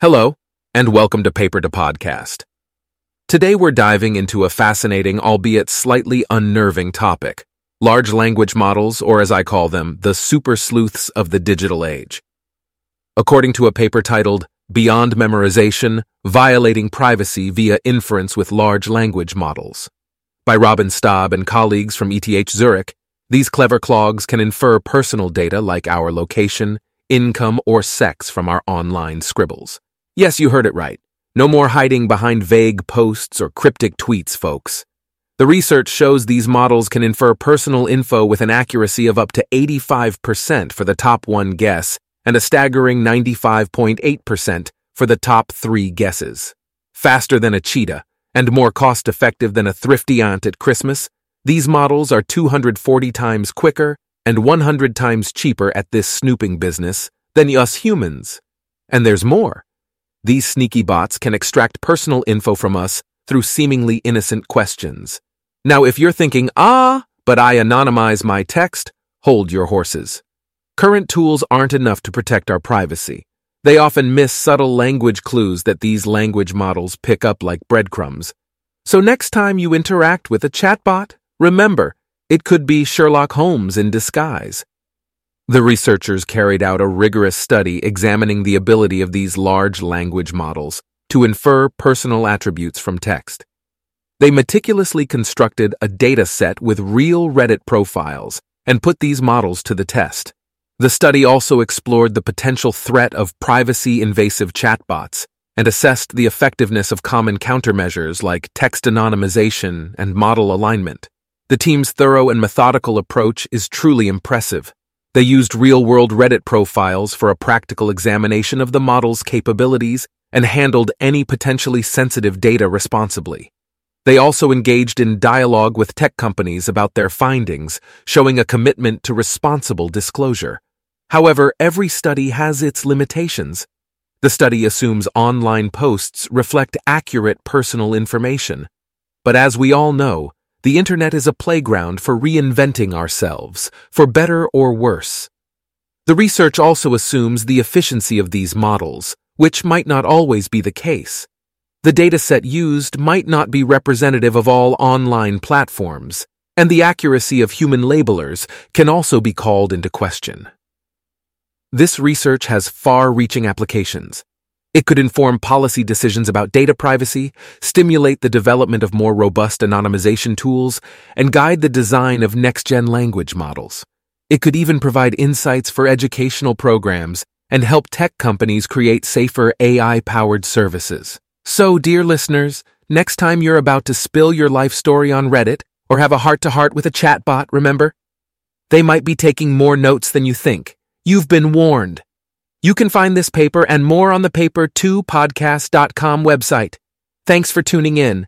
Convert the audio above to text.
Hello, and welcome to Paper to Podcast. Today we're diving into a fascinating, albeit slightly unnerving topic large language models, or as I call them, the super sleuths of the digital age. According to a paper titled Beyond Memorization Violating Privacy via Inference with Large Language Models by Robin Staab and colleagues from ETH Zurich, these clever clogs can infer personal data like our location, income, or sex from our online scribbles. Yes, you heard it right. No more hiding behind vague posts or cryptic tweets, folks. The research shows these models can infer personal info with an accuracy of up to 85% for the top one guess and a staggering 95.8% for the top three guesses. Faster than a cheetah and more cost effective than a thrifty aunt at Christmas, these models are 240 times quicker and 100 times cheaper at this snooping business than us humans. And there's more. These sneaky bots can extract personal info from us through seemingly innocent questions. Now, if you're thinking, ah, but I anonymize my text, hold your horses. Current tools aren't enough to protect our privacy. They often miss subtle language clues that these language models pick up like breadcrumbs. So next time you interact with a chatbot, remember, it could be Sherlock Holmes in disguise. The researchers carried out a rigorous study examining the ability of these large language models to infer personal attributes from text. They meticulously constructed a data set with real Reddit profiles and put these models to the test. The study also explored the potential threat of privacy invasive chatbots and assessed the effectiveness of common countermeasures like text anonymization and model alignment. The team's thorough and methodical approach is truly impressive. They used real world Reddit profiles for a practical examination of the model's capabilities and handled any potentially sensitive data responsibly. They also engaged in dialogue with tech companies about their findings, showing a commitment to responsible disclosure. However, every study has its limitations. The study assumes online posts reflect accurate personal information. But as we all know, the internet is a playground for reinventing ourselves, for better or worse. The research also assumes the efficiency of these models, which might not always be the case. The dataset used might not be representative of all online platforms, and the accuracy of human labelers can also be called into question. This research has far reaching applications. It could inform policy decisions about data privacy, stimulate the development of more robust anonymization tools, and guide the design of next gen language models. It could even provide insights for educational programs and help tech companies create safer AI powered services. So, dear listeners, next time you're about to spill your life story on Reddit or have a heart to heart with a chatbot, remember? They might be taking more notes than you think. You've been warned. You can find this paper and more on the Paper2podcast.com website. Thanks for tuning in.